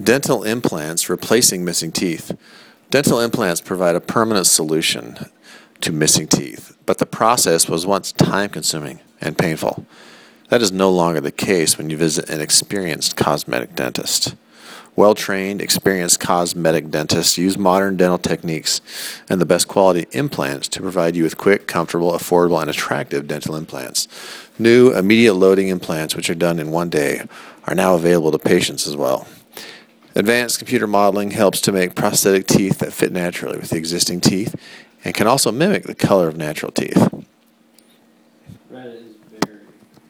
Dental implants replacing missing teeth. Dental implants provide a permanent solution to missing teeth, but the process was once time consuming and painful. That is no longer the case when you visit an experienced cosmetic dentist. Well trained, experienced cosmetic dentists use modern dental techniques and the best quality implants to provide you with quick, comfortable, affordable, and attractive dental implants. New immediate loading implants, which are done in one day, are now available to patients as well. Advanced computer modeling helps to make prosthetic teeth that fit naturally with the existing teeth and can also mimic the color of natural teeth. Is very